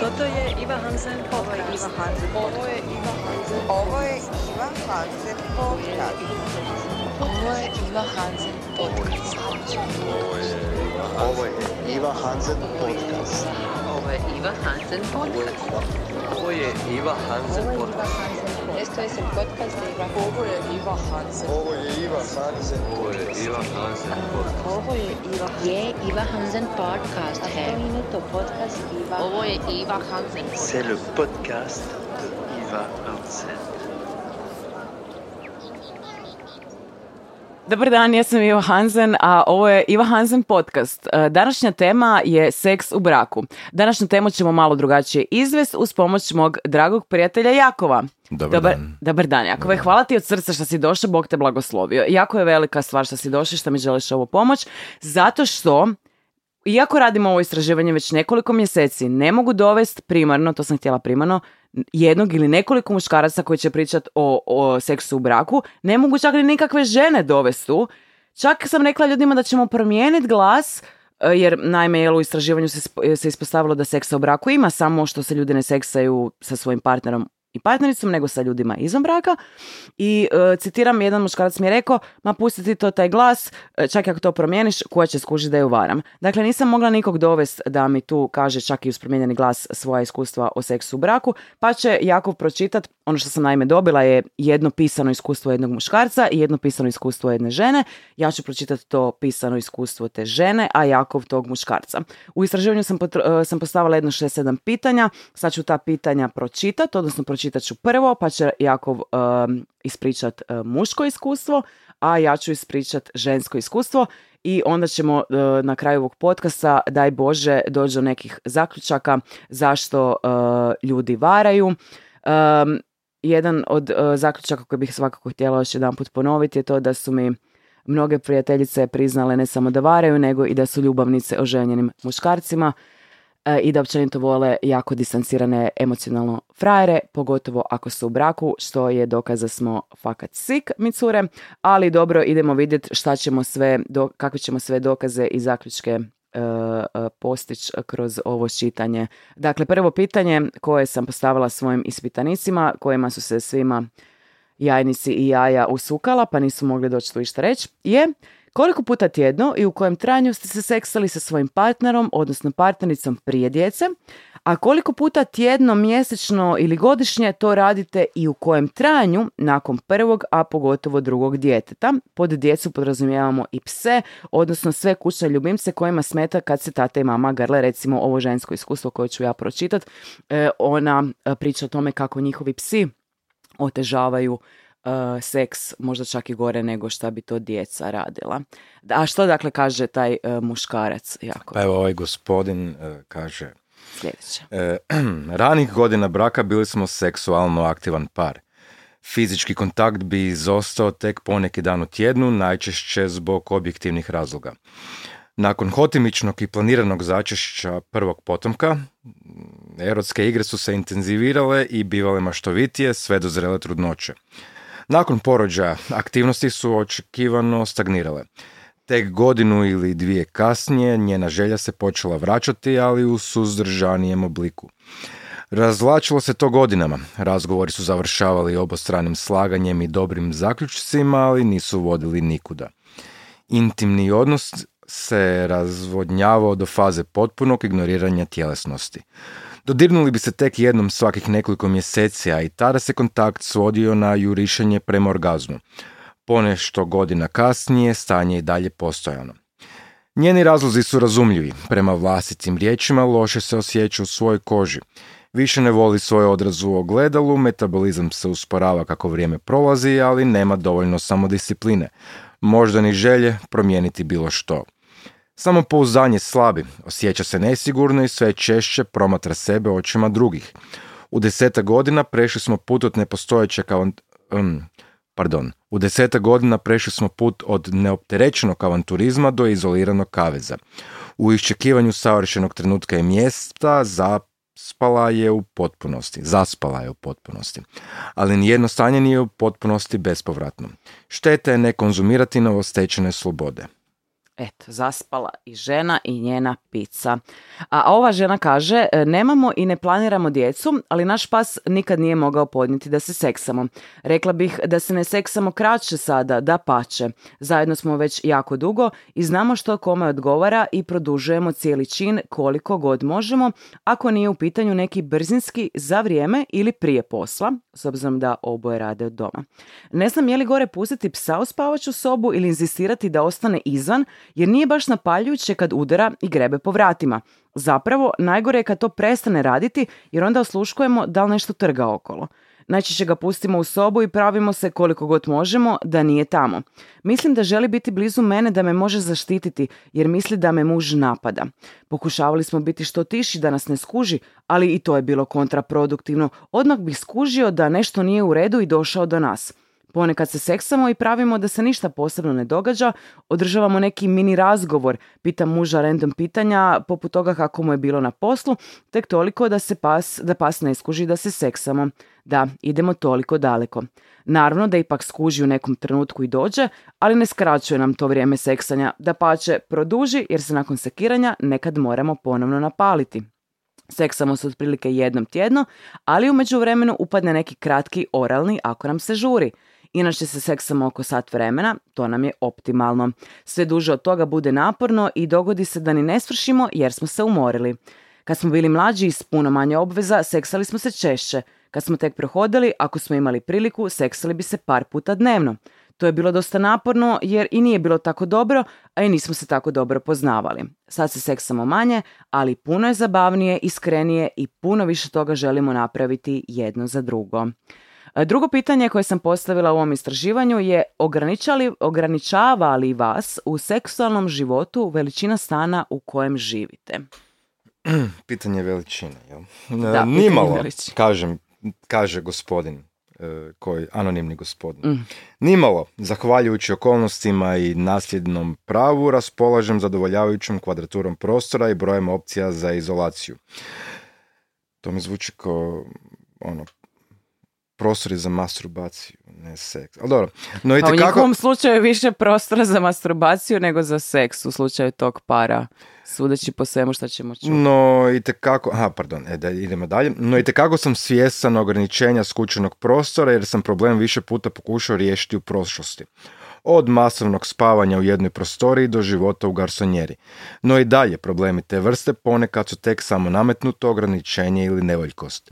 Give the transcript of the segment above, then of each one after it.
Toto je Iva Hansen podcast. Ovo je Iva Hansen. Ovo je Iva Hansen podcast. Ovo je Iva Hansen podcast. Ovo je Iva Hansen podcast. Ovo je Iva Hansen podcast. Ovo je Iva Hansen podcast. Saisin podcasti oh, podcast. Huhuja Iva Hansen. C'est le podcast de Iva Hansen. Dobar dan, ja sam Iva Hansen, a ovo je Iva Hansen podcast. E, Današnja tema je seks u braku. Današnju temu ćemo malo drugačije izvest uz pomoć mog dragog prijatelja Jakova. Dobar dan. Dobar dan, Jakove. Hvala ti od srca što si došao, Bog te blagoslovio. Jako je velika stvar što si došao i što mi želiš ovu pomoć, zato što iako radimo ovo istraživanje već nekoliko mjeseci, ne mogu dovesti primarno, to sam htjela primarno, jednog ili nekoliko muškaraca koji će pričati o, o seksu u braku, ne mogu čak ni nikakve žene dovesti tu. Čak sam rekla ljudima da ćemo promijeniti glas, e, jer naime jel, u istraživanju se, se ispostavilo da seksa u braku ima samo što se ljudi ne seksaju sa svojim partnerom i partnericom, nego sa ljudima izvan braka. I e, citiram, jedan muškarac mi je rekao, ma pusti ti to taj glas, e, čak ako to promijeniš, koja će skužiti da ju varam. Dakle, nisam mogla nikog dovesti da mi tu kaže čak i uz promijenjeni glas svoja iskustva o seksu u braku, pa će Jakov pročitat, ono što sam naime dobila je jedno pisano iskustvo jednog muškarca i jedno pisano iskustvo jedne žene. Ja ću pročitati to pisano iskustvo te žene, a Jakov tog muškarca. U istraživanju sam, e, sam postavila jedno 6-7 pitanja, sad ću ta pitanja pročitati, odnosno pročitat ću prvo, pa će Jakov um, ispričat e, muško iskustvo, a ja ću ispričat žensko iskustvo i onda ćemo e, na kraju ovog podcasta, daj Bože, doći do nekih zaključaka zašto e, ljudi varaju. Um, jedan od e, zaključaka koji bih svakako htjela još jedanput ponoviti je to da su mi mnoge prijateljice priznale ne samo da varaju, nego i da su ljubavnice oženjenim muškarcima e, i da općenito vole jako distancirane emocionalno frajere, pogotovo ako su u braku, što je dokaz da smo fakat sik, mi cure, ali dobro, idemo vidjeti šta ćemo sve, do, kakve ćemo sve dokaze i zaključke postići kroz ovo čitanje. Dakle, prvo pitanje koje sam postavila svojim ispitanicima, kojima su se svima jajnici i jaja usukala, pa nisu mogli doći tu išta reći, je koliko puta tjedno i u kojem trajanju ste se seksali sa svojim partnerom, odnosno partnericom prije djece, a koliko puta tjedno, mjesečno ili godišnje to radite i u kojem trajanju nakon prvog, a pogotovo drugog djeteta. Pod djecu podrazumijevamo i pse, odnosno sve kućne ljubimce kojima smeta kad se tata i mama grle, recimo ovo žensko iskustvo koje ću ja pročitat, e, ona e, priča o tome kako njihovi psi otežavaju seks, možda čak i gore nego šta bi to djeca radila. A što dakle kaže taj e, muškarac? Jako Pa evo ovaj gospodin e, kaže sljedeće. Ranih godina braka bili smo seksualno aktivan par. Fizički kontakt bi izostao tek poneki dan u tjednu, najčešće zbog objektivnih razloga. Nakon hotimičnog i planiranog začešća prvog potomka, erotske igre su se intenzivirale i bivale maštovitije sve do zrele trudnoće. Nakon porođaja aktivnosti su očekivano stagnirale. Tek godinu ili dvije kasnije njena želja se počela vraćati, ali u suzdržanijem obliku. Razvlačilo se to godinama. Razgovori su završavali obostranim slaganjem i dobrim zaključcima, ali nisu vodili nikuda. Intimni odnos se razvodnjavao do faze potpunog ignoriranja tjelesnosti. Dodirnuli bi se tek jednom svakih nekoliko mjeseci, a i tada se kontakt svodio na jurišenje prema orgazmu. Ponešto godina kasnije stanje je i dalje postojano. Njeni razlozi su razumljivi. Prema vlastitim riječima loše se osjeća u svojoj koži. Više ne voli svoj odraz u ogledalu, metabolizam se usporava kako vrijeme prolazi, ali nema dovoljno samodiscipline. Možda ni želje promijeniti bilo što. Samopouzdanje slabi, osjeća se nesigurno i sve češće promatra sebe očima drugih. U deseta godina prešli smo put od nepostojećeg avant- um, pardon, u deseta godina prešli smo put od neopterećenog avanturizma do izoliranog kaveza. U iščekivanju savršenog trenutka i mjesta za spala je u potpunosti, zaspala je u potpunosti. Ali nijedno stanje nije u potpunosti bespovratno. Šteta je ne konzumirati novostečene slobode. Eto, zaspala i žena i njena pizza. A ova žena kaže, "E, nemamo i ne planiramo djecu, ali naš pas nikad nije mogao podnijeti da se seksamo. Rekla bih da se ne seksamo kraće sada, da pače. Zajedno smo već jako dugo i znamo što kome odgovara i produžujemo cijeli čin koliko god možemo, ako nije u pitanju neki brzinski za vrijeme ili prije posla, s obzirom da oboje rade od doma. Ne znam je li gore pustiti psa u spavaću sobu ili inzistirati da ostane izvan, jer nije baš napaljujuće kad udara i grebe po vratima. Zapravo, najgore je kad to prestane raditi, jer onda osluškujemo da li nešto trga okolo. Najčešće ga pustimo u sobu i pravimo se koliko god možemo da nije tamo. Mislim da želi biti blizu mene da me može zaštititi jer misli da me muž napada. Pokušavali smo biti što tiši da nas ne skuži, ali i to je bilo kontraproduktivno. Odmah bih skužio da nešto nije u redu i došao do nas. Ponekad se seksamo i pravimo da se ništa posebno ne događa, održavamo neki mini razgovor, pitam muža random pitanja poput toga kako mu je bilo na poslu, tek toliko da se pas, da pas ne skuži da se seksamo. Da, idemo toliko daleko. Naravno da ipak skuži u nekom trenutku i dođe, ali ne skraćuje nam to vrijeme seksanja, da pače produži jer se nakon sekiranja nekad moramo ponovno napaliti. Seksamo se otprilike jednom tjedno, ali u međuvremenu upadne neki kratki oralni ako nam se žuri. Inače se seksamo oko sat vremena, to nam je optimalno. Sve duže od toga bude naporno i dogodi se da ni ne svršimo jer smo se umorili. Kad smo bili mlađi i s puno manje obveza, seksali smo se češće. Kad smo tek prohodili, ako smo imali priliku, seksali bi se par puta dnevno. To je bilo dosta naporno jer i nije bilo tako dobro, a i nismo se tako dobro poznavali. Sad se seksamo manje, ali puno je zabavnije, iskrenije i puno više toga želimo napraviti jedno za drugo. E, Drugo pitanje koje sam postavila u ovom istraživanju je ograničava li, ograničava li vas u seksualnom životu veličina stana u kojem živite? Pitanje veličine, jel? Da, pitanje Nimalo, veličine. kažem, kaže gospodin, e, koji, anonimni gospodin. Mm. Nimalo, zahvaljujući okolnostima i nasljednom pravu, raspolažem zadovoljavajućom kvadraturom prostora i brojem opcija za izolaciju. To mi zvuči kao, ono, prostori za masturbaciju, ne seks. Ali dobro, no i Pa u njihovom slučaju je više prostora za masturbaciju nego za seks u slučaju tog para, sudeći po svemu što ćemo čuti. No i tekako, aha, pardon, e, da idemo dalje. No i tekako sam svjestan ograničenja skučenog prostora jer sam problem više puta pokušao riješiti u prošlosti. Od masovnog spavanja u jednoj prostoriji do života u garsonjeri. No i dalje problemi te vrste ponekad su tek samo nametnuto ograničenje ili nevoljkost.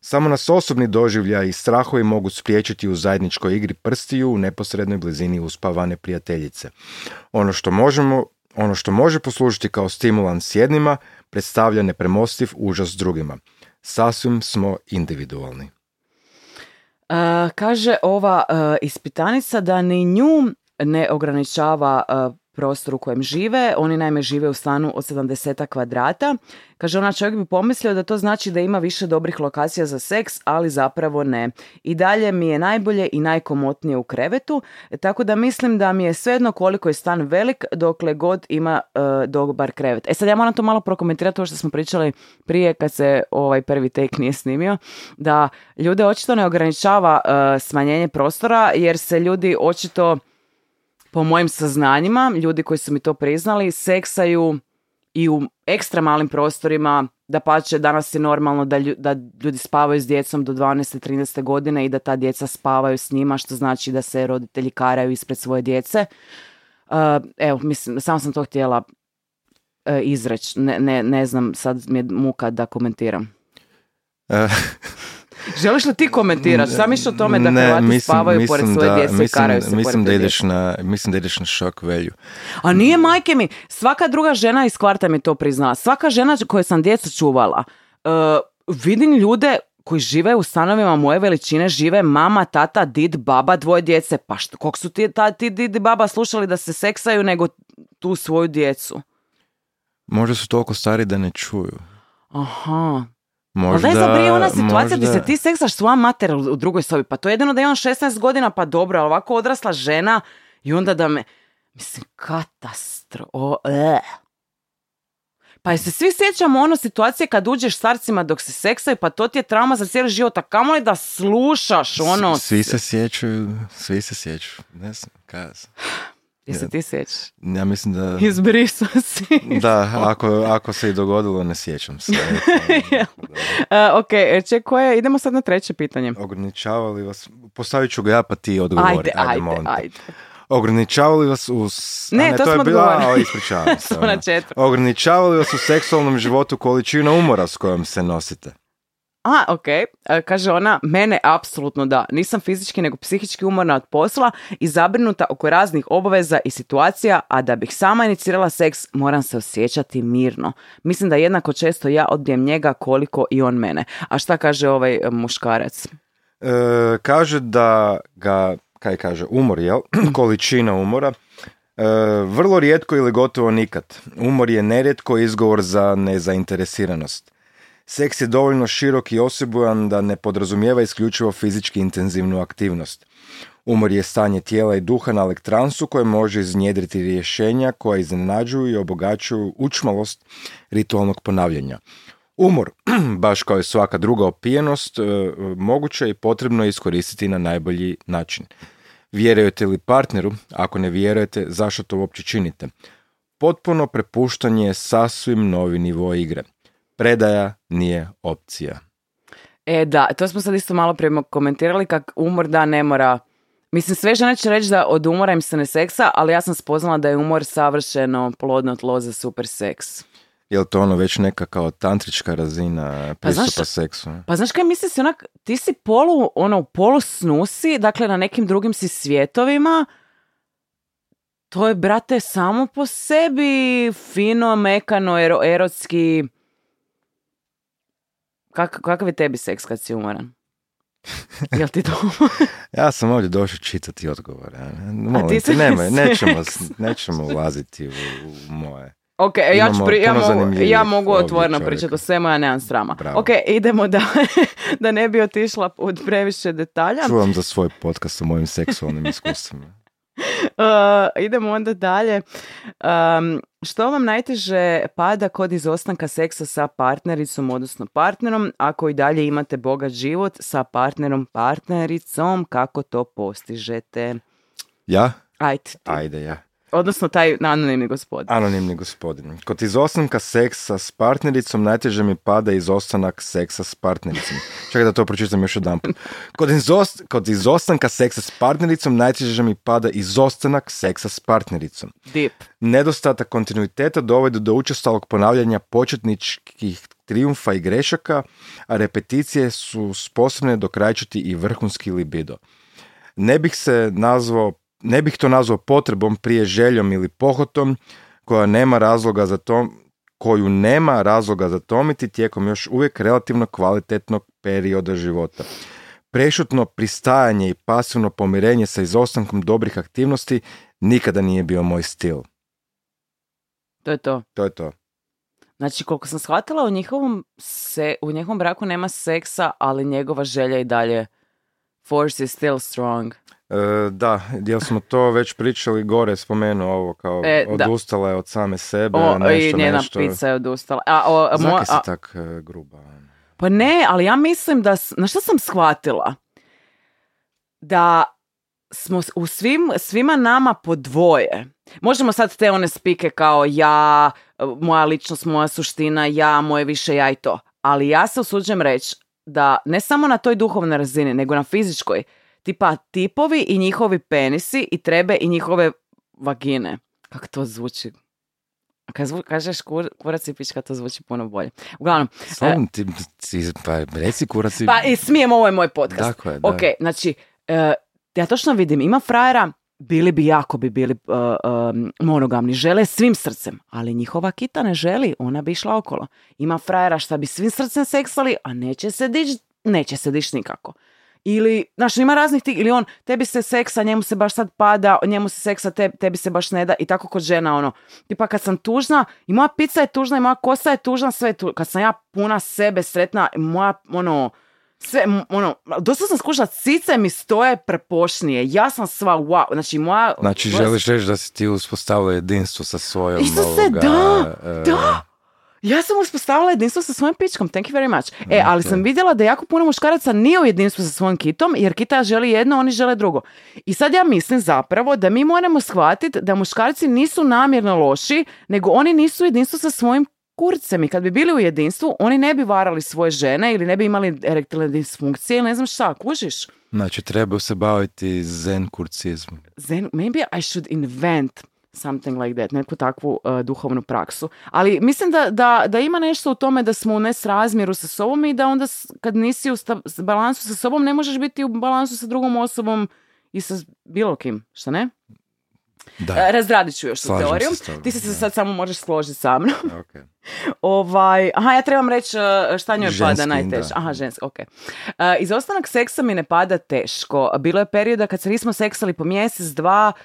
Samo nas osobni doživljaj i strahovi mogu spriječiti u zajedničkoj igri prstiju u neposrednoj blizini uspavane prijateljice. Ono što možemo ono što može poslužiti kao stimulans jednima, predstavlja nepremostiv užas drugima. Sasvim smo individualni. Kaže ova e, ispitanica da ni nju ne ograničava e, prostor u kojem žive. Oni naime žive u stanu od 70 kvadrata. Kaže ona čovjek bi pomislio da to znači da ima više dobrih lokacija za seks, ali zapravo ne. I dalje mi je najbolje i najkomotnije u krevetu, tako da mislim da mi je svejedno koliko je stan velik dokle god ima e, dobar krevet. E sad ja moram to malo prokomentirati to što smo pričali prije kad se ovaj prvi take nije snimio, da ljude očito ne ograničava e, smanjenje prostora jer se ljudi očito po mojim saznanjima, ljudi koji su mi to priznali, seksaju i u ekstra malim prostorima, da pače danas je normalno da, lju- da ljudi spavaju s djecom do 12. 13. godine i da ta djeca spavaju s njima, što znači da se roditelji karaju ispred svoje djece. Uh, evo, mislim, samo sam to htjela uh, izreći. Ne, ne, ne znam, sad mi je muka da komentiram. Želiš li ti komentirati? Sam o tome da ne, Hrvati mislim- spavaju pored mislim svoje da- djece i mislim- karaju se mislim pored da ideš na Mislim da ideš na shock value. A nije majke mi, svaka druga žena iz kvarta mi to priznala. Svaka žena koje sam djecu čuvala, uh, vidim ljude koji žive u stanovima moje veličine, žive mama, tata, did, baba, dvoje djece. Pa što, kog su ti, ta, ti did i baba slušali da se seksaju nego tu svoju djecu? Možda su toliko stari da ne čuju. Aha. Možda, znam, prije ona situacija gdje možda- se ti seksaš svoja mater u drugoj sobi. Pa to je jedino da imam 16 godina, pa dobro, ali ovako odrasla žena i onda da me... Mislim, katastro... O, e. Pa se svi sjećamo ono situacije kad uđeš starcima dok se seksaju, pa to ti je trauma za cijeli život, a kamoli da slušaš ono... Svi se sjećaju, svi se sjećaju. Ne znam, znam. Jesi ti sjećaš? Ja mislim da... Izbrisao si. Da, ako, ako se i dogodilo, ne sjećam se. Uh, ok, idemo sad na treće pitanje. Ograničavali vas, postavit ću ga ja pa ti odgovori. Ajde, ajde, te. ajde. Ograničavali vas u... Ne, a to je smo bila, odgovorili. a, ispričavam se. Ono. Ograničavali vas u seksualnom životu količina umora s kojom se nosite. A, ok. E, Kaže ona, mene apsolutno da. Nisam fizički nego psihički umorna od posla i zabrinuta oko raznih obaveza i situacija, a da bih sama inicirala seks, moram se osjećati mirno. Mislim da jednako često ja odbijem njega koliko i on mene. A šta kaže ovaj e, muškarac? E, kaže da ga, kaj kaže, umor, jel? Količina umora. E, vrlo rijetko ili gotovo nikad. Umor je nerijetko izgovor za nezainteresiranost. Seks je dovoljno širok i osebujan da ne podrazumijeva isključivo fizički intenzivnu aktivnost. Umor je stanje tijela i duha na elektransu koje može iznjedriti rješenja koja iznenađuju i obogaćuju učmalost ritualnog ponavljanja. Umor, baš kao i svaka druga opijenost, e, moguće je i potrebno iskoristiti na najbolji način. Vjerujete li partneru? Ako ne vjerujete, zašto to uopće činite? Potpuno prepuštanje je sasvim novi nivo igre. Predaja nije opcija. E da, to smo sad isto malo prije komentirali kak umor da ne mora... Mislim, sve žene će reći da od umora im se ne seksa, ali ja sam spoznala da je umor savršeno plodno tlo za super seks. Je li to ono već neka kao tantrička razina pristupa znaš- seksu? Pa znaš kaj misli si onak, ti si polu, ono, polu snusi, dakle na nekim drugim si svjetovima, to je, brate, samo po sebi fino, mekano, ero, erotski. Kak, kakav je tebi seks kad si umoran? Jel ti to? Ja sam ovdje došao čitati odgovore. ti Molim te, nemoj, ne nećemo, nećemo ulaziti u, u moje. Ok, ja, ću pri- ja, mogu, ja mogu otvoreno pričati o svemu, ja nemam srama. Bravo. Ok, idemo da, da ne bi otišla od previše detalja. Čuvam za svoj podcast o mojim seksualnim iskustvima. Uh, idemo onda dalje. Um, što vam najteže pada kod izostanka seksa sa partnericom, odnosno partnerom, ako i dalje imate bogat život sa partnerom, partnericom, kako to postižete? Ja? Ajde, ti. Ajde, ja. Odnosno taj anonimni gospodin. Anonimni gospodin. Kod izostanka seksa s partnericom najteže mi pada izostanak seksa s partnericom. Čekaj da to pročitam još jedan Kod, izost- kod izostanka seksa s partnericom najteže mi pada izostanak seksa s partnericom. Dip. Nedostatak kontinuiteta dovodi do učestalog ponavljanja početničkih trijumfa i grešaka, a repeticije su sposobne dokrajčiti i vrhunski libido. Ne bih se nazvao, ne bih to nazvao potrebom prije željom ili pohotom koja nema razloga za to, koju nema razloga zatomiti tijekom još uvijek relativno kvalitetnog perioda života. Prešutno pristajanje i pasivno pomirenje sa izostankom dobrih aktivnosti nikada nije bio moj stil. To je to. To je to. Znači, koliko sam shvatila, u njihovom, se, u njihovom braku nema seksa, ali njegova želja i dalje force is still strong. E, da, jel smo to već pričali gore, spomenuo ovo kao E, da. odustala je od same sebe, O, nešto, I njena nešto. pizza je odustala. A, o, a, Zaki moja- si a- tak e, gruba. Pa ne, ali ja mislim da, na što sam shvatila? Da smo u svim, svima nama po dvoje. Možemo sad te one spike kao ja, moja ličnost, moja suština, ja, moje više ja i to. Ali ja se usuđujem reći da ne samo na toj duhovnoj razini, nego na fizičkoj, tipa tipovi i njihovi penisi i trebe i njihove vagine. Kako to zvuči? Kad zvu- kažeš kur, kurac i pička, to zvuči puno bolje. Uglavnom, Samo ti, ti, pa reci kurac i... pa i smijem, ovo je moj podcast. Tako je, da. Ok, znači, e, ja točno vidim, ima frajera, bili bi jako bi bili e, e, monogamni, žele svim srcem, ali njihova kita ne želi, ona bi išla okolo. Ima frajera šta bi svim srcem seksali, a neće se dić, neće se dić nikako. Ili, znaš, ima raznih tih, ili on, tebi se seksa, njemu se baš sad pada, njemu se seksa, te, tebi se baš ne da, i tako kod žena, ono, tipa kad sam tužna, i moja pizza je tužna, i moja kosa je tužna, sve je tužna, kad sam ja puna sebe, sretna, moja, ono, sve, ono, dosta sam skušala, cice mi stoje prepošnije, ja sam sva wow, znači moja... Znači, moja- želiš reći da si ti uspostavila jedinstvo sa svojom Isuse, ovoga, da, e, da. Ja sam uspostavila jedinstvo sa svojim pičkom, thank you very much. E, ali sam vidjela da jako puno muškaraca nije u jedinstvu sa svojim kitom, jer kita želi jedno, oni žele drugo. I sad ja mislim zapravo da mi moramo shvatiti da muškarci nisu namjerno loši, nego oni nisu u jedinstvu sa svojim kurcem i kad bi bili u jedinstvu, oni ne bi varali svoje žene ili ne bi imali erektilne disfunkcije ili ne znam šta, kužiš? Znači, treba se baviti zen kurcizmom. Then maybe I should invent something like that, neku takvu uh, duhovnu praksu. Ali mislim da, da, da ima nešto u tome da smo u nesrazmjeru sa sobom i da onda kad nisi u sta- balansu sa sobom ne možeš biti u balansu sa drugom osobom i sa bilo kim, šta ne? Da, E, Razradit ću još tu se teoriju. s tobom, Ti se da. sad samo možeš složiti sa mnom. ok. Ovaj, aha, ja trebam reći uh, šta njoj pada Ženski, najteže. Aha, ženski, ok. Uh, izostanak seksa mi ne pada teško. Bilo je perioda kad se nismo seksali po mjesec, dva, uh,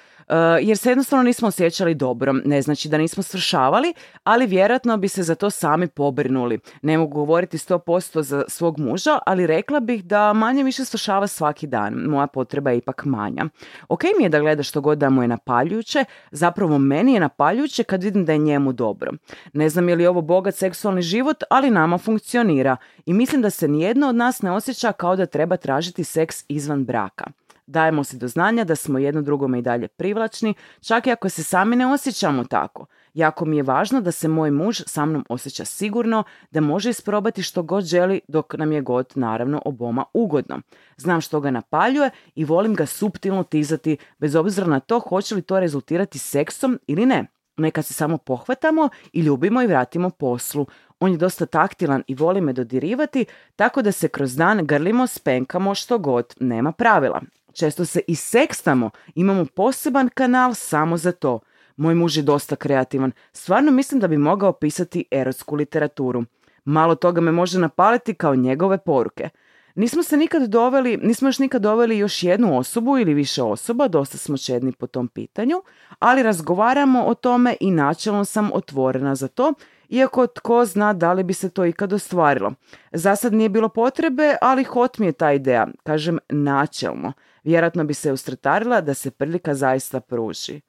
jer se jednostavno nismo osjećali dobro. Ne znači da nismo svršavali, ali vjerojatno bi se za to sami pobrinuli. Ne mogu govoriti 100% za svog muža, ali rekla bih da manje više svršava svaki dan. Moja potreba je ipak manja. Ok mi je da gleda što god da mu je napaljujuće, zapravo meni je napaljujuće kad vidim da je njemu dobro. Ne znam je li ovo bogat seksualni život, ali nama funkcionira. I mislim da se nijedno od nas ne osjeća kao da treba tražiti seks izvan braka. Dajemo si do znanja da smo jedno drugome i dalje privlačni, čak i ako se sami ne osjećamo tako. Jako mi je važno da se moj muž sa mnom osjeća sigurno, da može isprobati što god želi dok nam je god naravno oboma ugodno. Znam što ga napaljuje i volim ga suptilno tizati bez obzira na to hoće li to rezultirati seksom ili ne. Neka se samo pohvatamo i ljubimo i vratimo poslu. On je dosta taktilan i voli me dodirivati, tako da se kroz dan grlimo, spenkamo što god, nema pravila. Često se i sekstamo, imamo poseban kanal samo za to. Moj muž je dosta kreativan. Stvarno mislim da bi mogao pisati erotsku literaturu. Malo toga me može napaliti kao njegove poruke. Nismo se nikad doveli, nismo još nikad doveli još jednu osobu ili više osoba, dosta smo čedni po tom pitanju, ali razgovaramo o tome i načelno sam otvorena za to, iako tko zna da li bi se to ikad ostvarilo. Za sad nije bilo potrebe, ali hot mi je ta ideja, kažem načelno. Vjerojatno bi se ustratarila da se prilika zaista pruži.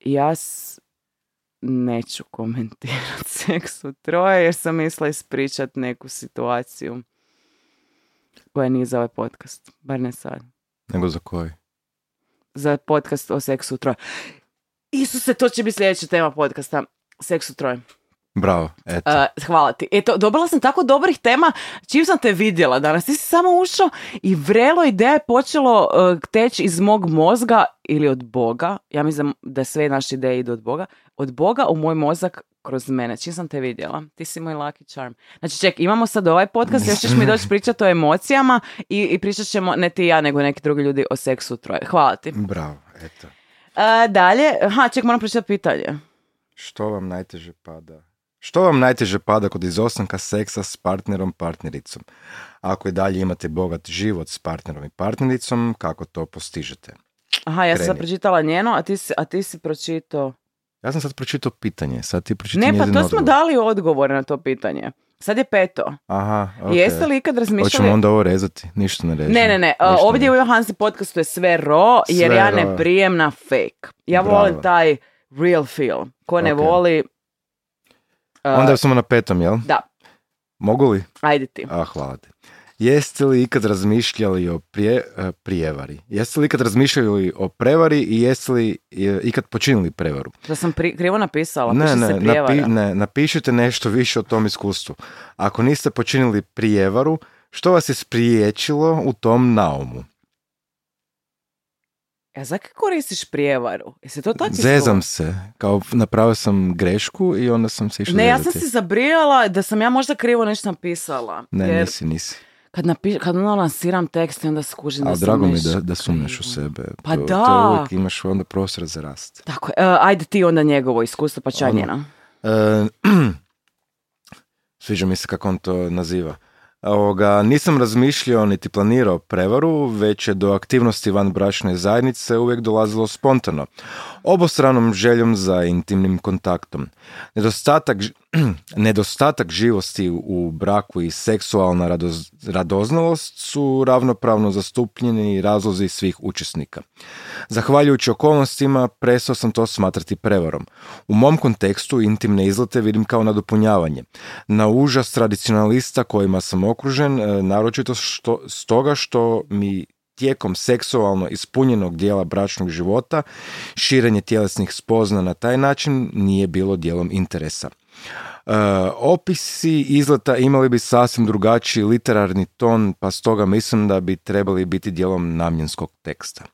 Ja s- neću komentirati seks u troje jer sam mislila ispričat neku situaciju koja nije za ovaj podcast, bar ne sad. Nego za koji? Za podcast o seksu u troje. Isuse, to će biti sljedeća tema podcasta. Seks u troje. Bravo, eto. Uh, hvala ti. Eto, dobila sam tako dobrih tema čim sam te vidjela danas. Ti si samo ušao i vrelo ideja je počelo uh, teći iz mog mozga ili od Boga. Ja mislim da sve naše ideje idu od Boga. Od Boga u moj mozak kroz mene. Čim sam te vidjela. Ti si moj lucky charm. Znači, ček, imamo sad ovaj podcast, još ćeš mi doći pričati o emocijama i, i pričat ćemo, ne ti ja, nego neki drugi ljudi o seksu troje. Hvala ti. Bravo, eto. Uh, dalje, ha, ček, moram pričati pitanje. Što vam najteže pada? Što vam najteže pada kod izostanka seksa s partnerom, partnericom? Ako i dalje imate bogat život s partnerom i partnericom, kako to postižete? Aha, ja sam sad pročitala njeno, a ti si, a ti si pročitao... Ja sam sad pročitao pitanje, sad ti pročitaj Ne, pa to smo odgovor. dali odgovor na to pitanje. Sad je peto. Aha, ok. Jeste li ikad razmišljali... Hoćemo onda ovo rezati? Ništa ne režemo. Ne, ne, ne. Ništa Ovdje ne u Johansi podcastu je sve ro, jer Sve ja ro. ne prijem na fake. Ja Bravo. volim taj real feel. Ko ne Ok. voli... Onda smo na petom, jel? Da, Mogu li? ajde ti. A, hvala ti. Jeste li ikad razmišljali o prije, e, prijevari? Jeste li ikad razmišljali o prevari i jeste li e, ikad počinili prevaru? Da sam pri, krivo napisala. Ne, piše ne, se prijevara. napi- ne, napišite nešto više o tom iskustvu. Ako niste počinili prijevaru, što vas je spriječilo u tom naumu? Ja, zakaj koristiš prijevaru? Jesi to tako Zezam se, kao napravio sam grešku i onda sam se išao Ne, ja sam se zabrijala da sam ja možda krivo nešto napisala. Ne, jer nisi, nisi. kad, napi, kad ono lansiram tekst i onda skužim da sam drago mi da, da sumnjaš u sebe. Pa to, da. To uvijek imaš onda prostor za rast. Tako je. E, ajde ti onda njegovo iskustvo, pa ja Ono, njeno. E, sviđa mi se kako on to naziva. Ovoga, nisam razmišljao niti planirao prevaru, već je do aktivnosti van bračne zajednice uvijek dolazilo spontano. Obostranom željom za intimnim kontaktom. Nedostatak, nedostatak živosti u- braku i seksualna radoz, radoznalost su ravnopravno zastupljeni razlozi svih učesnika. Zahvaljujući okolnostima, prestao sam to smatrati prevarom. U mom kontekstu intimne izlete vidim kao nadopunjavanje. Na užas tradicionalista kojima sam okružen, e, naročito što, stoga što mi tijekom seksualno ispunjenog dijela bračnog života širenje tjelesnih spozna na taj način nije bilo dijelom interesa. E, opisi izleta imali bi sasvim drugačiji literarni ton, pa stoga mislim da bi trebali biti dijelom namjenskog teksta.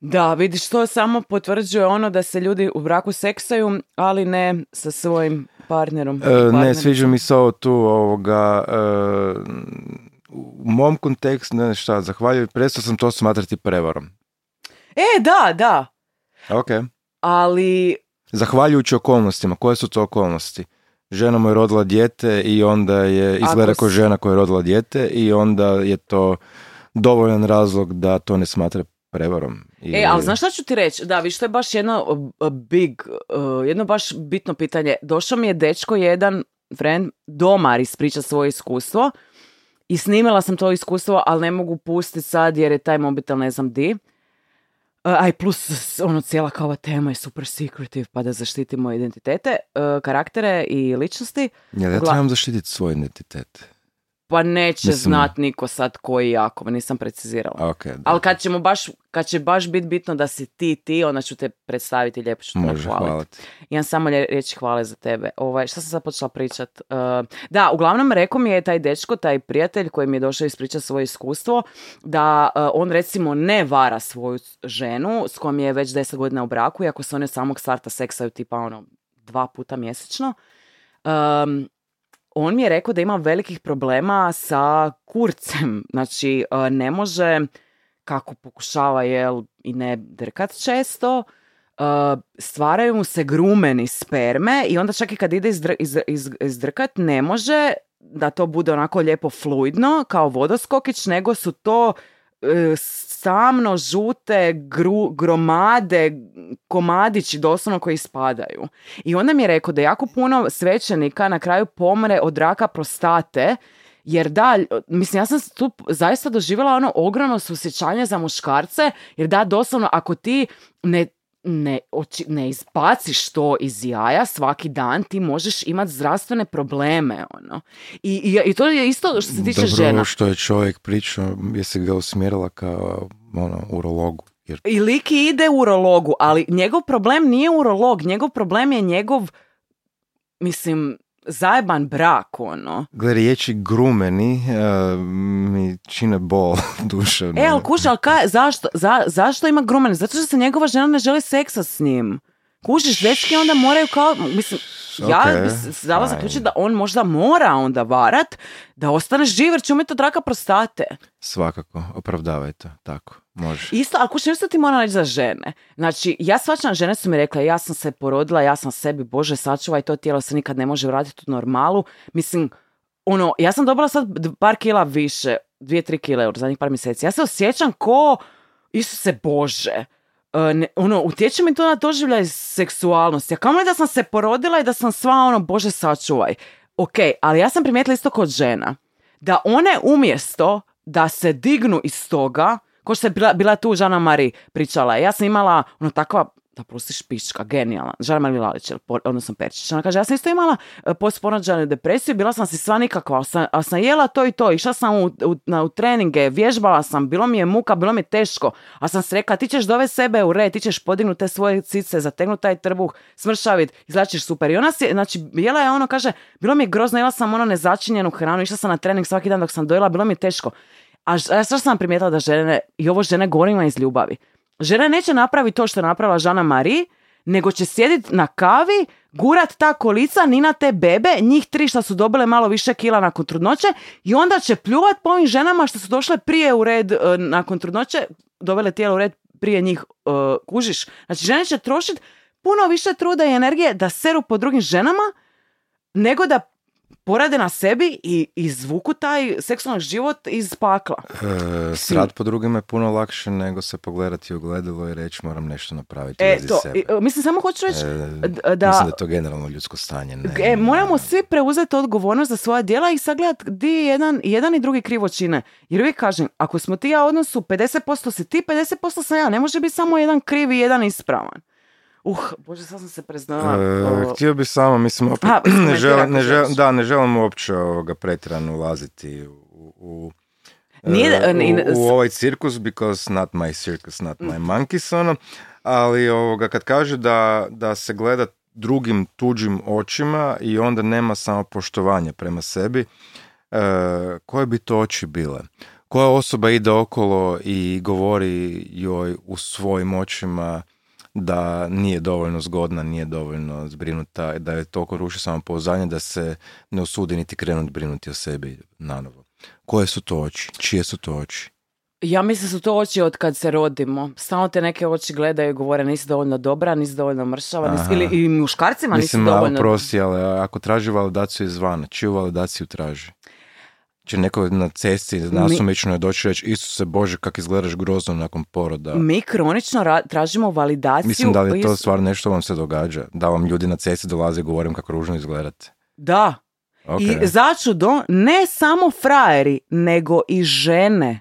Da, vidiš, to samo potvrđuje ono da se ljudi u braku seksaju, ali ne sa svojim partnerom. E, ne, sviđa mi se ovo tu ovoga, e, u mom kontekstu, ne šta, zahvaljujem, prestao sam to smatrati prevarom. E, da, da, Ok. ali Zahvaljujući okolnostima, koje su to okolnosti? Žena mu je rodila dijete i onda je izgleda kao žena koja je rodila dijete i onda je to dovoljan razlog da to ne smatra prevarom. I, E, ali znaš šta ću ti reći? Da, viš, to je baš jedno uh, big, uh, jedno baš bitno pitanje. Došao mi je dečko jedan, friend, domar ispriča svoje iskustvo i snimila sam to iskustvo, ali ne mogu pustiti sad jer je taj mobitel ne znam di. Uh, a i plus, ono, cijela kao ova tema je super secretive, pa da zaštitimo identitete, uh, karaktere i ličnosti. Ja Gla- trebam zaštititi svoj identitet? Pa neće Mislim- znat niko sad koji jako, nisam precizirala. Ok, da. Ali kad ćemo baš, kad će baš biti bitno da si ti ti, onda ću te predstaviti i lijepo ću te Može, hvala ti. Imam samo riječi hvale za tebe. Ovaj, šta sam sad počela pričat? Uh, da, uglavnom rekao mi je taj dečko, taj prijatelj koji mi je došao ispričati svoje iskustvo, da uh, on recimo ne vara svoju ženu s kojom je već 10 godina u braku, iako se one samog starta seksaju tipa ono dva puta mjesečno. Um, on mi je rekao da ima velikih problema sa kurcem. Znači, uh, ne može, kako pokušava, jel, i ne drkat često, uh, stvaraju mu se grumeni sperme i onda čak i kad ide izdr- iz, iz- izdrkat, ne može da to bude onako lijepo fluidno, kao vodoskokić, nego su to samno žute gru, gromade, komadići doslovno koji ispadaju. I onda mi je rekao da jako puno svećenika na kraju pomre od raka prostate, jer da, mislim, ja sam tu zaista doživjela ono ogromno susjećanje za muškarce, jer da, doslovno, ako ti ne ne, oči- ne izbaciš to iz jaja svaki dan, ti možeš imati zdravstvene probleme, ono. I, i, i to je isto što se tiče Dobro žena. što je čovjek pričao, jesi ga usmjerila kao ono, urologu. Jer I liki ide u urologu, ali njegov problem nije urolog, njegov problem je njegov, mislim, zajeban brak, ono. gle, riječi grumeni eh, mi čine bol duše. E, ali kuš, ali kaj, zašto, za, zašto ima grumene? Zato što se njegova žena ne želi seksa s njim. Kužiš, dečki onda moraju kao, mislim, ja Ok, bi se dala zaključiti da on možda mora onda varat, da ostane živ jer će umjeti od raka prostate. Svakako, opravdavaj to, tako, može. Isto, ali kuš, isto ti moram reći za žene. Znači, ja svačam, žene su mi rekle, ja sam se porodila, ja sam sebi, Bože, sačuvaj, to tijelo se nikad ne može vratiti u normalu. Mislim, ono, ja sam dobila sad par kila više, dvije, tri kile u zadnjih par mjeseci. Ja se osjećam ko, Isuse Bože, E, ne, ono, utječe mi to na doživljaj seksualnosti. A kamo da sam se porodila i da sam sva ono, Bože, sačuvaj. Ok, ali ja sam primijetila isto kod žena. Da one umjesto da se dignu iz toga, ko što je bila, bila tu Žana Mari pričala, ja sam imala ono takva da prostiš pička, genijalna, Žana Mari Lalić, odnosno Perčić. Ona kaže, ja sam isto imala e, postporođajnu depresiju, bila sam si sva nikakva, ali sam, jela to i to, išla sam u, na, treninge, vježbala sam, bilo mi je muka, bilo mi je teško, a sam se rekla, ti ćeš dovesti sebe u red, ti ćeš podignuti te svoje cice, zategnuti taj trbuh, smršavit, izlačiš super. I ona si, znači, jela je ono, kaže, bilo mi je grozno, jela sam ono nezačinjenu hranu, išla sam na trening svaki dan dok sam dojela, bilo mi je teško. A ja što sam primijetila da žene, i ovo žene govorima iz ljubavi, žena neće napraviti to što je napravila Žana Marie, nego će sjediti na kavi, gurat ta kolica, ni na te bebe, njih tri što su dobile malo više kila nakon trudnoće i onda će pljuvat po ovim ženama što su došle prije u red e, nakon trudnoće, dovele tijelo u red prije njih, e, kužiš. Znači žene će trošiti puno više truda i energije da seru po drugim ženama, nego da porade na sebi i izvuku taj seksualni život iz pakla. E, srat po drugima je puno lakše nego se pogledati u gledalo i reći moram nešto napraviti E, to, sebe. i, e, mislim, samo hoću reći E, d- Mislim da, da je to generalno ljudsko stanje. Ne, e, moramo svi preuzeti odgovornost za svoja djela i sagledati di jedan, jedan i drugi krivo čine. Jer uvijek kažem, ako smo ti ja odnosu 50% si ti, 50% sam ja. Ne može biti samo jedan krivi i jedan ispravan. Uh, bože, sad sam se preznala. E, htio bi samo, mislim, opet, A, ne, želim, ako ne, želim, želiš. da, ne želim uopće ovoga pretjerano ulaziti u, u, Nije- e, u, u ovaj cirkus, because not my circus, not my monkeys, ono, ali ovoga, kad kaže da, da se gleda drugim tuđim očima i onda nema samopoštovanja prema sebi, e, koje bi to oči bile? Koja osoba ide okolo i govori joj u svojim očima da nije dovoljno zgodna, nije dovoljno zbrinuta, da je toliko ruši samopouzdanje da se ne usudi niti krenuti brinuti o sebi nanovo. Koje su to oči? Čije su to oči? Ja mislim su to oči od kad se rodimo. Stalno te neke oči gledaju i govore nisi dovoljno dobra, nisi dovoljno mršava, nisi, ili i muškarcima Mislim, nisi na dovoljno... oprosti, ali ako traži validaciju izvana, čiju validaciju traži? Će neko na cesti nasumično je doći reći Isuse Bože, kak izgledaš grozno nakon poroda. Mi kronično ra- tražimo validaciju. Mislim da li je to stvar nešto vam se događa? Da vam ljudi na cesti dolaze i govorim kako ružno izgledate? Da. Ok. I začudo, ne samo frajeri, nego i žene.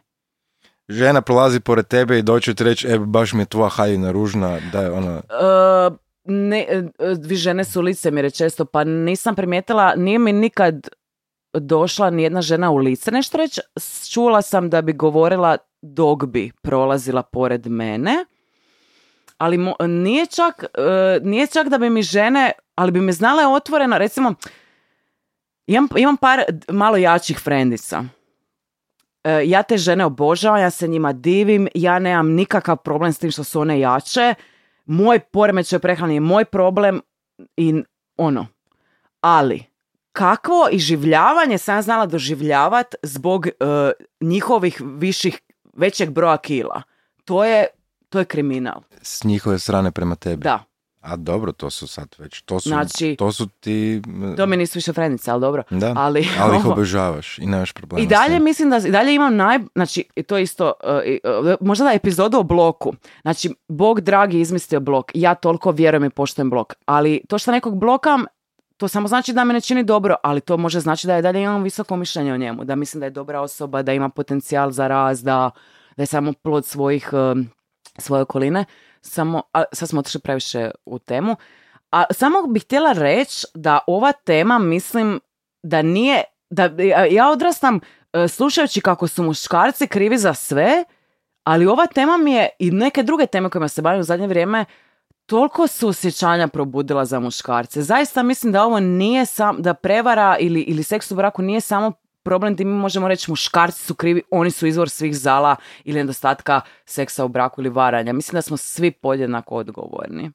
Žena prolazi pored tebe i doće ti reći, e, baš mi je tvoja haljina ružna, da je ono, E, ne, e, vi žene su licemjere često, pa nisam primijetila, nije mi nikad došla ni jedna žena u lice nešto reći. Čula sam da bi govorila dok bi prolazila pored mene, ali mo- nije čak, e, nije čak da bi mi žene, ali bi me znale otvoreno, recimo, imam, imam par malo jačih frendica. E, ja te žene obožavam, ja se njima divim, ja nemam nikakav problem s tim što su one jače. Moj poremećaj prehrane je moj problem i ono. Ali, kakvo iživljavanje sam ja znala doživljavat zbog e, njihovih viših, većeg broja kila. To je, to je kriminal. s njihove strane prema tebi. Da, A dobro, to su sad već, to su, Znači- to su ti... to mi nisu više frendice, ali dobro. Da, ali, ali ih obožavaš i nemaš problema I dalje mislim da i dalje imam naj... Znači, to je isto, uh, uh, možda da epizodu o bloku. Znači, Bog dragi izmislio blok. Ja toliko vjerujem i poštujem blok. Ali to što nekog blokam, to samo znači da me ne čini dobro, ali to može znači da je dalje imam visoko mišljenje o njemu. Da mislim da je dobra osoba, da ima potencijal za rast, da, da je samo plod svojih, svoje okoline. Samo, a, sad smo otišli previše u temu. A samo bih htjela reći da ova tema, mislim, da nije, da ja- ja odrastam e, slušajući kako su muškarci krivi za sve, ali ova tema mi je i neke druge teme kojima se bavim u zadnje vrijeme toliko su osjećanja probudila za muškarce. Zaista mislim da ovo nije sam, da prevara ili, ili seks u braku nije samo problem gdje mi možemo reći muškarci su krivi, oni su izvor svih zala ili nedostatka seksa u braku ili varanja. Mislim da smo svi podjednako odgovorni.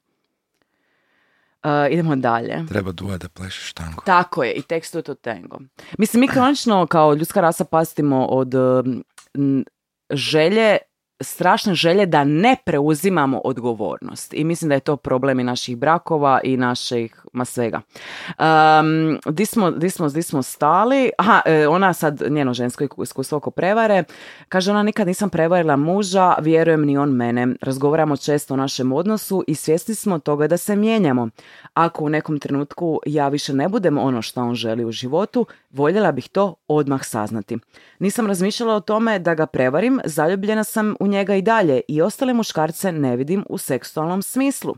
E, idemo dalje. Treba dvoje da plešeš tango. Tako je, i tekstu je to tango. Mislim, mi kronično kao ljudska rasa pastimo od n- želje, strašne želje da ne preuzimamo odgovornost. I mislim da je to problem i naših brakova i naših, ma svega. Um, di, smo, di, smo, di smo stali? Aha, e, ona sad, njeno žensko iskustvo oko prevare, kaže ona nikad nisam prevarila muža, vjerujem ni on mene. Razgovaramo često o našem odnosu i svjesni smo toga da se mijenjamo. Ako u nekom trenutku ja više ne budem ono što on želi u životu, voljela bih to odmah saznati. Nisam razmišljala o tome da ga prevarim, zaljubljena sam u njega i dalje i ostale muškarce ne vidim u seksualnom smislu.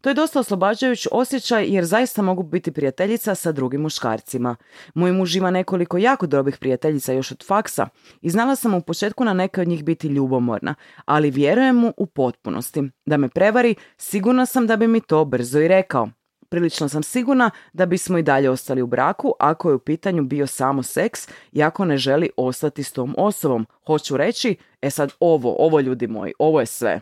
To je dosta oslobađajući osjećaj jer zaista mogu biti prijateljica sa drugim muškarcima. Moj muž ima nekoliko jako dobrih prijateljica još od faksa i znala sam u početku na neke od njih biti ljubomorna, ali vjerujem mu u potpunosti. Da me prevari, sigurna sam da bi mi to brzo i rekao. Prilično sam sigurna da bismo i dalje ostali u braku ako je u pitanju bio samo seks i ako ne želi ostati s tom osobom. Hoću reći, e sad ovo, ovo ljudi moji, ovo je sve.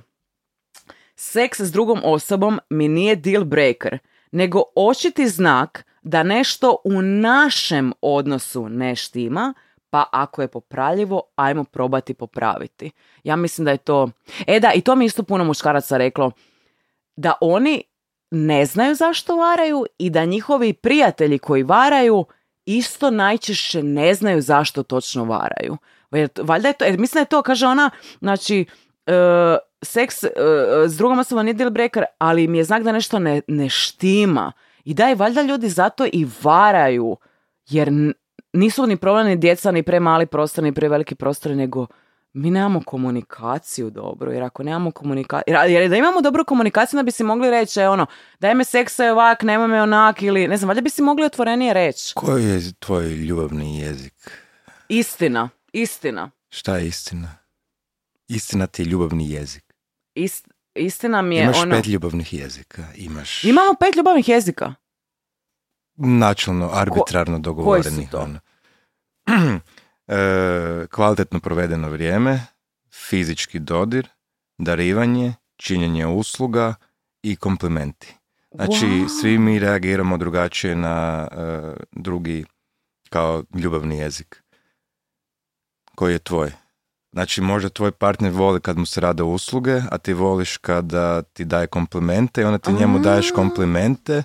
Seks s drugom osobom mi nije deal breaker, nego očiti znak da nešto u našem odnosu ne štima, pa ako je popravljivo, ajmo probati popraviti. Ja mislim da je to... E da, i to mi isto puno muškaraca reklo, da oni ne znaju zašto varaju i da njihovi prijatelji koji varaju isto najčešće ne znaju zašto točno varaju. Valjda je to, jer mislim da je to, kaže ona, znači, e, seks e, s drugom osobom nije deal breaker, ali mi je znak da nešto ne, ne štima. I da je valjda ljudi zato i varaju, jer nisu ni problem ni djeca, ni premali prostor, ni preveliki prostor, nego mi nemamo komunikaciju dobro, jer ako nemamo komunikaciju, jer, da imamo dobru komunikaciju, onda bi si mogli reći, e, ono, daj me seksa je ovak, nemoj me onak, ili, ne znam, valjda bi si mogli otvorenije reći. Koji je tvoj ljubavni jezik? Istina, istina. Šta je istina? Istina ti je ljubavni jezik. Ist- istina mi je Imaš ono... pet ljubavnih jezika. Imaš Imamo pet ljubavnih jezika. načelno, arbitrarno dogovorenih. to? ono. E, kvalitetno provedeno vrijeme, fizički dodir, darivanje, činjenje usluga i komplimenti. Znači, Wow. svi mi reagiramo drugačije na e, drugi kao ljubavni jezik. Koji je tvoj? Znači, možda tvoj partner voli kad mu se rade usluge, a ti voliš kada ti daje komplimente i onda ti njemu daješ komplimente,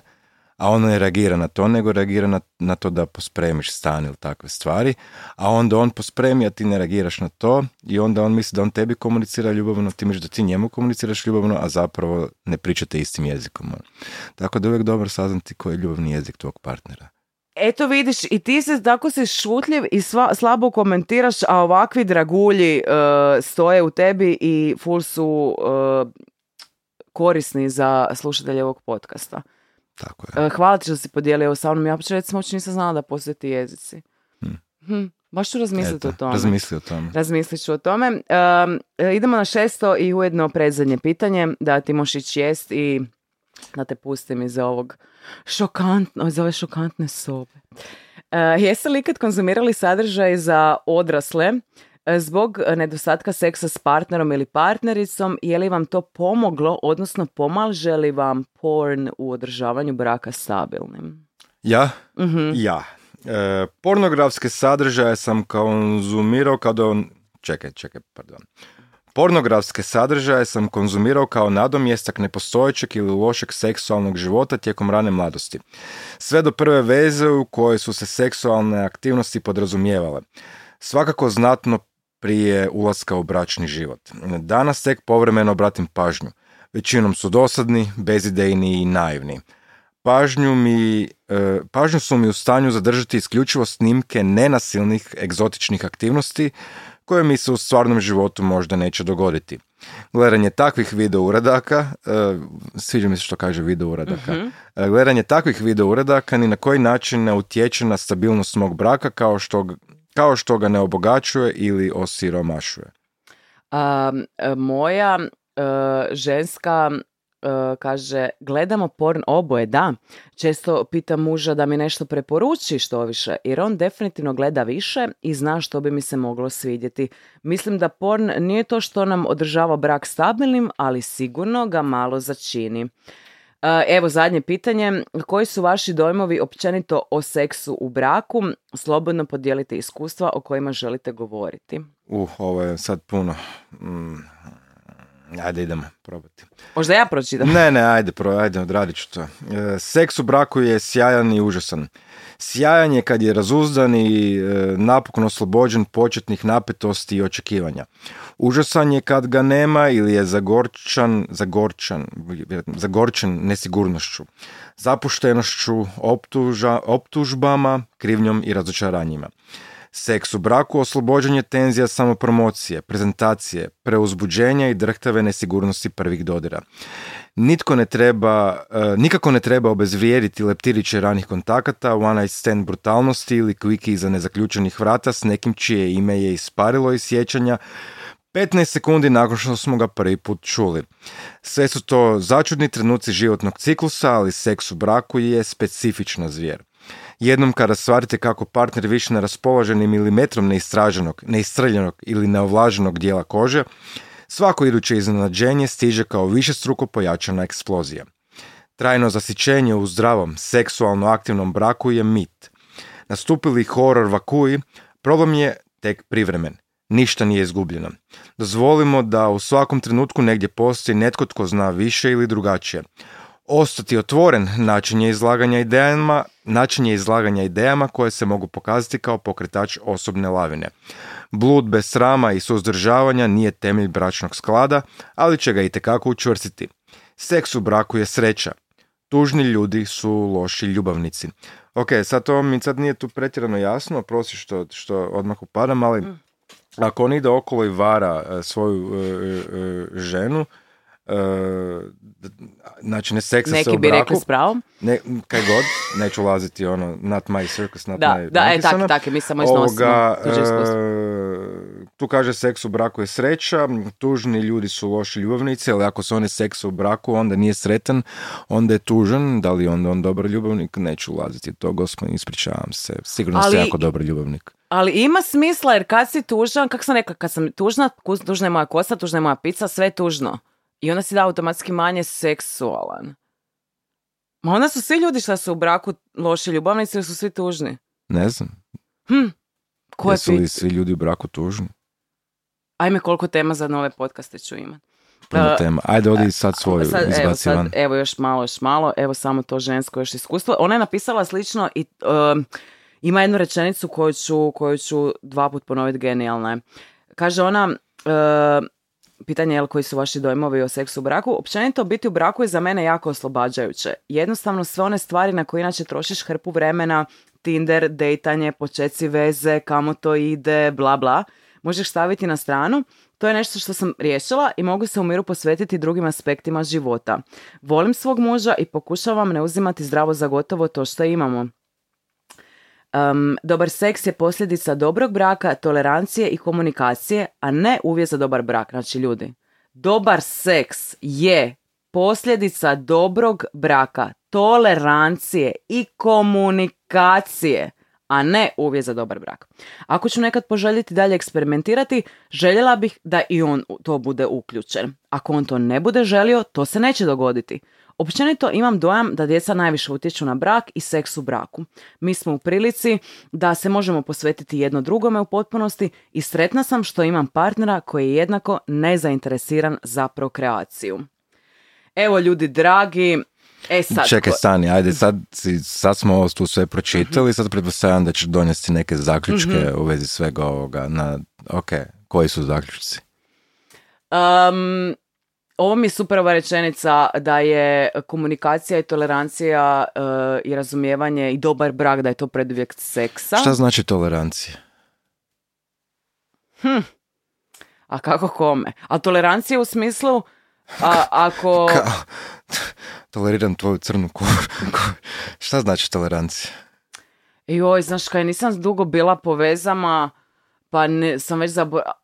a on ne reagira na to, nego reagira na, na to da pospremiš stan ili takve stvari, a onda on pospremi, a ti ne reagiraš na to i onda on misli da on tebi komunicira ljubavno, ti misliš da ti njemu komuniciraš ljubavno, a zapravo ne pričate istim jezikom. ono. Tako da je uvijek dobro saznati koji je ljubavni jezik tvog partnera. Eto vidiš, i ti se tako si šutljiv i sva, slabo komentiraš, a ovakvi dragulji e, stoje u tebi i full su e, korisni za slušatelje ovog podcasta. Tako je. E, hvala ti što si podijelio ovo sa mnom. Ja uopće recimo uopće nisam znala da postoje ti jezici. Hm, baš ću razmisliti o tome. Razmisli o tome. Razmislit ću o tome. Um, e, idemo na šesto i ujedno predzadnje pitanje, da ti ići jest i da te pustim iz ovog šokantno, iz ove šokantne sobe. Uh, jeste li ikad konzumirali sadržaj za odrasle e, zbog nedostatka seksa s partnerom ili partnericom, je li vam to pomoglo, odnosno pomaže li vam porn u održavanju braka stabilnim? Ja? Mhm. Ja. E, pornografske sadržaje sam konzumirao kada on... Čekaj, čekaj, pardon. Pornografske sadržaje sam konzumirao kao nadomjestak nepostojećeg ili lošeg seksualnog života tijekom rane mladosti. Sve do prve veze u kojoj su se seksualne aktivnosti podrazumijevale. Svakako znatno prije ulaska u bračni život. Danas tek povremeno obratim pažnju. Većinom su dosadni, bezidejni i naivni. Pažnju, mi, e, pažnju su mi u stanju zadržati isključivo snimke nenasilnih egzotičnih aktivnosti koje mi se u stvarnom životu možda neće dogoditi. Gledanje takvih video uradaka, e, sviđa mi se što kaže video uradaka, E, gledanje takvih video uradaka ni na koji način ne utječe na stabilnost mog braka kao što, kao što ga ne obogaćuje ili osiromašuje. A, moja e, ženska e, kaže, gledamo porn oboje, da. Često pitam muža da mi nešto preporuči što više, jer on definitivno gleda više i zna što bi mi se moglo svidjeti. Mislim da porn nije to što nam održava brak stabilnim, ali sigurno ga malo začini. Evo zadnje pitanje, koji su vaši dojmovi općenito o seksu u braku? Slobodno podijelite iskustva o kojima želite govoriti. Uh, ovo je sad puno. Mm, ajde idemo probati. Možda ja pročitam. Ne, ne, ajde, pro, ajde, odradit ću to. E, seks u braku je sjajan i užasan. Sjajan je kad je razuzdan i e, napokon oslobođen početnih napetosti i očekivanja. Užasan je kad ga nema ili je zagorčan, zagorčan, zagorčen nesigurnošću, zapuštenošću, optuža, optužbama, krivnjom i razočaranjima. Seks u braku oslobođen je tenzija samopromocije, prezentacije, preuzbuđenja i drhtave nesigurnosti prvih dodira. Nitko ne treba, e, nikako ne treba obezvrijediti leptiriće ranih kontakata, one night stand brutalnosti ili kviki iza nezaključenih vrata s nekim čije ime je isparilo iz sjećanja 15 sekundi nakon što smo ga prvi put čuli. Sve su to začudni trenuci životnog ciklusa, ali seks u braku je specifična zvijer. Jednom kada stvarite kako partner više ne raspolaže ni milimetrom neistraženog, neistreljenog ili neovlaženog dijela kože, svako iduće iznenađenje stiže kao višestruko pojačana eksplozija. Trajno zasićenje u zdravom, seksualno aktivnom braku je mit. Nastupili horor vakuji, problem je tek privremen. Ništa nije izgubljeno. Dozvolimo da u svakom trenutku negdje postoji netko tko zna više ili drugačije. Ostati otvoren način je izlaganja idejama, način je izlaganja idejama koje se mogu pokazati kao pokretač osobne lavine. Blud bez srama i suzdržavanja nije temelj bračnog sklada, ali će ga itekako učvrstiti. Seks u braku je sreća. Tužni ljudi su loši ljubavnici. Ok, sad to mi sad nije tu pretjerano jasno, prosi što, što odmah upadam, ali ako on ide okolo i vara e, svoju e, e, ženu, e, d- znači ne seksa se Neki u bi braku, rekli s pravom. ne, kaj god, neću ulaziti ono, not my circus, not Da, my da, e, monkey tak, sana. tak, mi samo iznosimo Ovoga, tuđe iskustvo. e, tu kaže seks u braku je sreća, tužni ljudi su loši ljubavnici, ali ako su oni seksa u braku, onda nije sretan, onda je tužan, da li je onda on dobar ljubavnik, neću ulaziti to, gospodin, ispričavam se, sigurno Ali- ste jako dobar ljubavnik. Ali ima smisla jer kad si tužan, kako sam rekla, kad sam tužna, tužna je moja kosa, tužna je moja pizza, sve je tužno. I onda si da automatski manje seksualan. Ma onda su svi ljudi što su u braku loši ljubavnici jer su svi tužni. Ne znam, Hm, ko je jesu li svi ljudi u braku tužni? Ajme koliko tema za nove podcaste ću imat. Puno E, tema. Ajde, odi sad svoju, Sad, evo, sad, van. evo još malo, još malo, evo samo to žensko još iskustvo. Ona je napisala slično i ima jednu rečenicu koju ću, koju ću dva put ponoviti, genijalna je. Kaže ona, uh, pitanje je koji su vaši dojmovi o seksu u braku. Općenito biti u braku je za mene jako oslobađajuće. Jednostavno sve one stvari na koje inače trošiš hrpu vremena, Tinder, dejtanje, počeci veze, kamo to ide, bla bla, možeš staviti na stranu. To je nešto što sam riješila i mogu se u miru posvetiti drugim aspektima života. Volim svog muža i pokušavam ne uzimati zdravo za gotovo to što imamo. Um, dobar seks je posljedica dobrog braka, tolerancije i komunikacije, a ne uvjet za dobar brak. Znači, ljudi, dobar seks je posljedica dobrog braka, tolerancije i komunikacije, a ne uvjet za dobar brak. Ako ću nekad poželjeti dalje eksperimentirati, željela bih da i on to bude uključen. Ako on to ne bude želio, to se neće dogoditi. Općenito imam dojam da djeca najviše utječu na brak i seks u braku. Mi smo u prilici da se možemo posvetiti jedno drugome u potpunosti i sretna sam što imam partnera koji je jednako nezainteresiran za prokreaciju. Evo ljudi dragi, e sad... Čekaj, stani, ajde, sad, sad smo ovo tu sve pročitali, sad pretpostavljam da ćeš donesti neke zaključke u vezi svega ovoga. Na, ok, koji su zaključci? Um, ovo mi je super ova rečenica da je komunikacija i tolerancija uh, i razumijevanje i dobar brak da je to preduvjet seksa. Šta znači tolerancija? A kako kome? A tolerancija u smislu a, ako... Kao, toleriram tvoju crnu koru. Šta znači tolerancija? Joj, znaš kaj, nisam dugo bila povezama, pa ne, sam već zaboravila...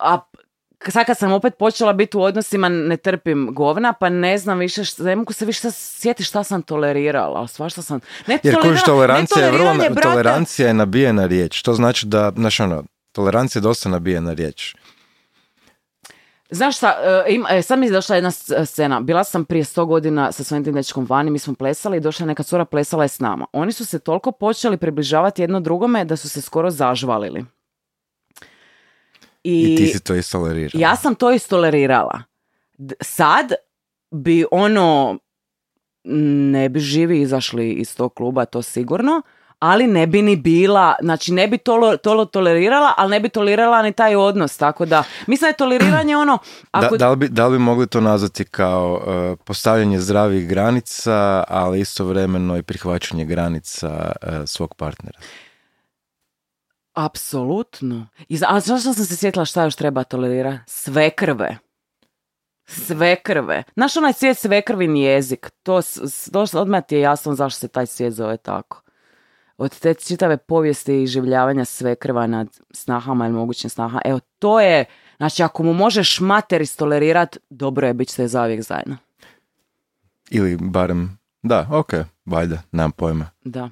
Sad kad sam opet počela biti u odnosima, ne trpim govna, pa ne znam više, šta, ne mogu se više sad sjetiti šta sam tolerirala, svašta sam... Ne Jer kojiš tolerancija je vrlo, brata- tolerancija je nabijena riječ. To znači da, znaš ono, tolerancija je dosta nabijena riječ. Znaš šta, e, ima, e, sad mi je došla jedna s- scena. Bila sam prije sto godina sa svojim tim dečkom vani, mi smo plesali i došla je neka cura plesala je s nama. Oni su se toliko počeli približavati jedno drugome da su se skoro zažvalili. I, ti si to istolerirao. Ja sam to istolerirala. Sad bi ono, ne bi živi izašli iz tog kluba, to sigurno, ali ne bi ni bila, znači ne bi to, to tolerirala, ali ne bi tolerirala ni taj odnos, tako da, mislim da je toleriranje ono, ako... Da, da, li bi, da li bi mogli to nazvati kao e, postavljanje zdravih granica, ali istovremeno i prihvaćanje granica e, svog partnera? Apsolutno. A zašto sam se sjetila šta još treba tolerirati? Sve krve. Sve krve. Znaš onaj svijet sve krvin jezik. To, to odmah ti je jasno zašto se taj svijet zove tako. Od te čitave povijesti i življavanja sve krva nad snahama ili mogućim snahama. Evo, to je, znači ako mu možeš mater istolerirat, dobro je, bit ćete zauvijek zajedno. Ili barem, da, ok, valjda, nemam pojma. Da.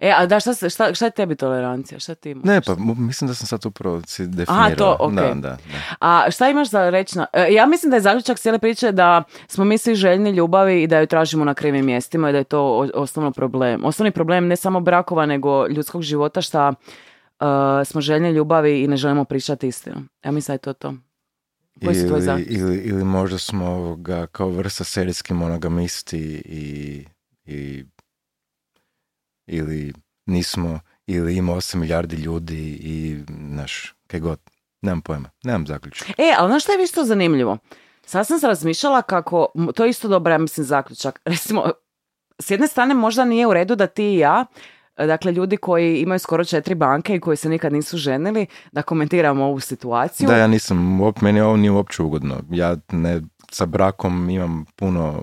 E, a da, šta, se- šta, šta je tebi tolerancija? Šta ti imaš? Ne, pa mislim da sam sad upravo si definirao. to, ok. Da, da, da. A šta imaš za reći na... e, Ja mislim da je zaključak cijele priče da smo mi svi željni ljubavi i da ju tražimo na krivim mjestima i da je to osnovno problem. Osnovni problem ne samo brakova, nego ljudskog života šta uh, smo željni ljubavi i ne želimo pričati istinu. Ja mislim da je to to. Koji su tvoji ili, ili, ili možda smo ovoga kao vrsta serijski monogamisti i, i ili nismo ili ima 8 milijardi ljudi i naš, kaj god. Nemam pojma, nemam zaključka. E, ali znaš što je isto zanimljivo? Sad sam se razmišljala kako, to je isto dobro, ja mislim, zaključak. Recimo, s jedne strane možda nije u redu da ti i ja, dakle ljudi koji imaju skoro četiri banke i koji se nikad nisu ženili, da komentiramo ovu situaciju. Da, ja nisam, meni ovo nije uopće ugodno. Ja ne, sa brakom imam puno...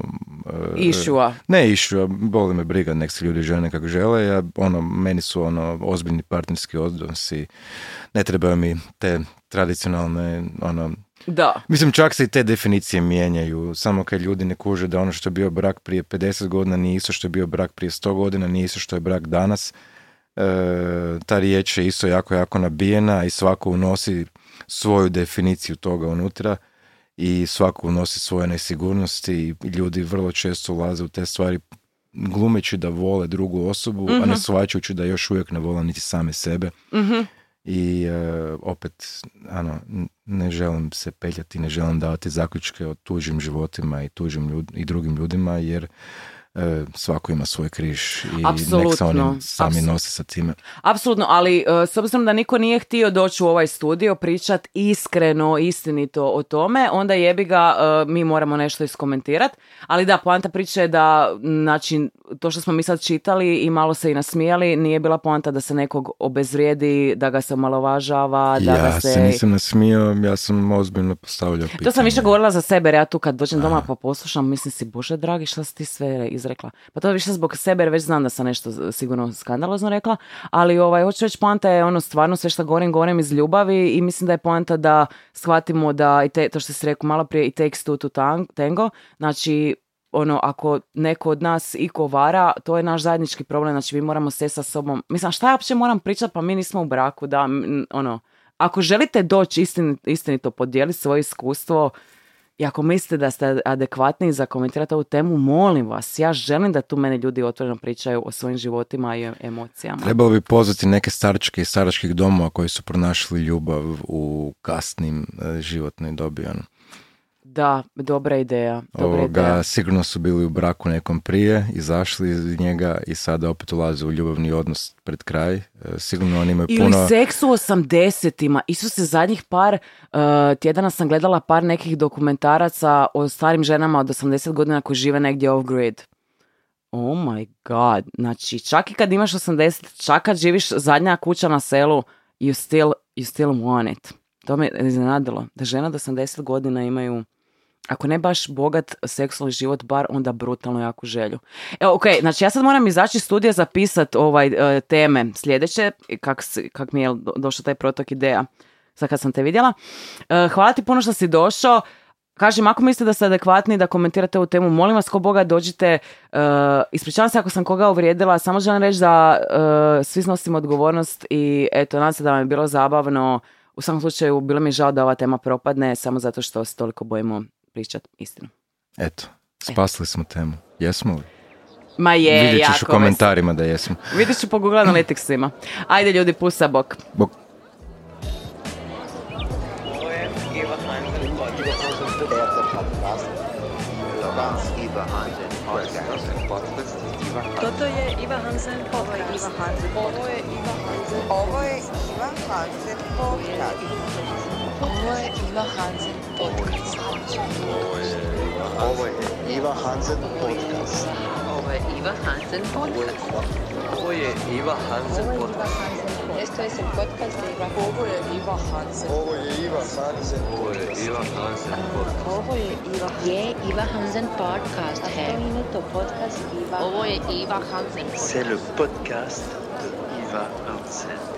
e, Išua. Ne išua, boli me briga, nek se ljudi žene kako žele, ja, ono, meni su ono, ozbiljni partnerski odnosi, ne trebaju mi te tradicionalne, ono, Da. Mislim, čak se i te definicije mijenjaju, samo kad ljudi ne kuže da ono što je bio brak prije 50 godina nije isto što je bio brak prije 100 godina, nije isto što je brak danas. E, ta riječ je isto jako, jako nabijena i svako unosi svoju definiciju toga unutra i svako unosi svoje nesigurnosti i ljudi vrlo često ulaze u te stvari glumeći da vole drugu osobu, a ne shvaćajući da još uvijek ne vole niti same sebe. I e, opet, ano, ne želim se peljati, ne želim davati zaključke o tužim životima i tužim ljud- i drugim ljudima, jer svako ima svoj križ i nek se oni sami apsolutno. nose sa time. Apsolutno, ali e, s obzirom da niko nije htio doći u ovaj studio pričat iskreno, istinito o tome, onda jebi ga, e, mi moramo nešto iskomentirati. Ali da, poanta priče je da, znači, to što smo mi sad čitali i malo se i nasmijali, nije bila poanta da se nekog obezvrijedi, da ga se omalovažava, da ga Ja se... se nisam nasmio, ja sam ozbiljno postavljao pitanje. To sam više govorila za sebe, jer ja tu kad dođem doma pa poslušam, mislim si, bože dragi, šta si ti sve izrekla? Pa to više zbog sebe, jer već znam da sam nešto sigurno skandalozno rekla, ali ovaj, hoću reći, poanta je ono stvarno sve što govorim, govorim iz ljubavi i mislim da je poanta da shvatimo da, i te, to što si rekao malo prije, i to tang- tango, znači ono, ako neko od nas iko vara, to je naš zajednički problem, znači mi moramo se sa sobom, mislim, šta ja uopće moram pričati, pa mi nismo u braku, da, ono, ako želite doći istin, istinito podijeliti svoje iskustvo i ako mislite da ste adekvatni za komentirati ovu temu, molim vas, ja želim da tu mene ljudi otvoreno pričaju o svojim životima i emocijama. Trebalo bi pozvati neke starčke i staračkih domova koji su pronašli ljubav u kasnim e, životnoj dobi. Ono. Da, dobra ideja, dobra Ovoga, ideja. sigurno su bili u braku nekom prije, izašli iz njega i sada opet ulaze u ljubavni odnos pred kraj. E, Sigurno oni imaju Ili puno... seks u osamdesetima. Isuse, zadnjih par uh, tjedana sam gledala par nekih dokumentaraca o starim ženama od 80 godina koji žive negdje off-grid. Oh my god. Znači, čak i kad imaš 80, čak kad živiš zadnja kuća na selu, you still, you still want it. To me iznenadilo. Da žena od 80 godina imaju ako ne baš bogat seksualni život, bar onda brutalno jaku želju. Evo, ok, znači ja sad moram izaći iz studija zapisat ovaj, e, teme sljedeće, kak, kak mi je do- došao taj protok ideja, sad kad sam te vidjela. E, hvala ti puno što si došao. Kažem, ako mislite da ste adekvatni da komentirate ovu temu, molim vas ko Boga dođite, e, ispričavam se ako sam koga uvrijedila, samo želim reći da e, svi snosimo odgovornost i eto, nadam se da vam je bilo zabavno. U svakom slučaju, bilo mi je žao da ova tema propadne, samo zato što se toliko bojimo pričati istinu. Eto, spasili smo temu. Jesmo li? Ma je, Vidjet ćeš u jako komentarima da jesmo. Vidjet ću po Google Analyticsima. Ajde ljudi, pusa bok. Bok. Toto je Iva Hansen podcast. Ovo je Iva Hansen. Ovo je Iva Hansen podcast. Ovo je Iva Hansen podcast. podcast Hansen. Ovo je Iva Hansen. Iva Hansen Hansen podcast Hansen podcast. C'est le podcast de Iva Hansen.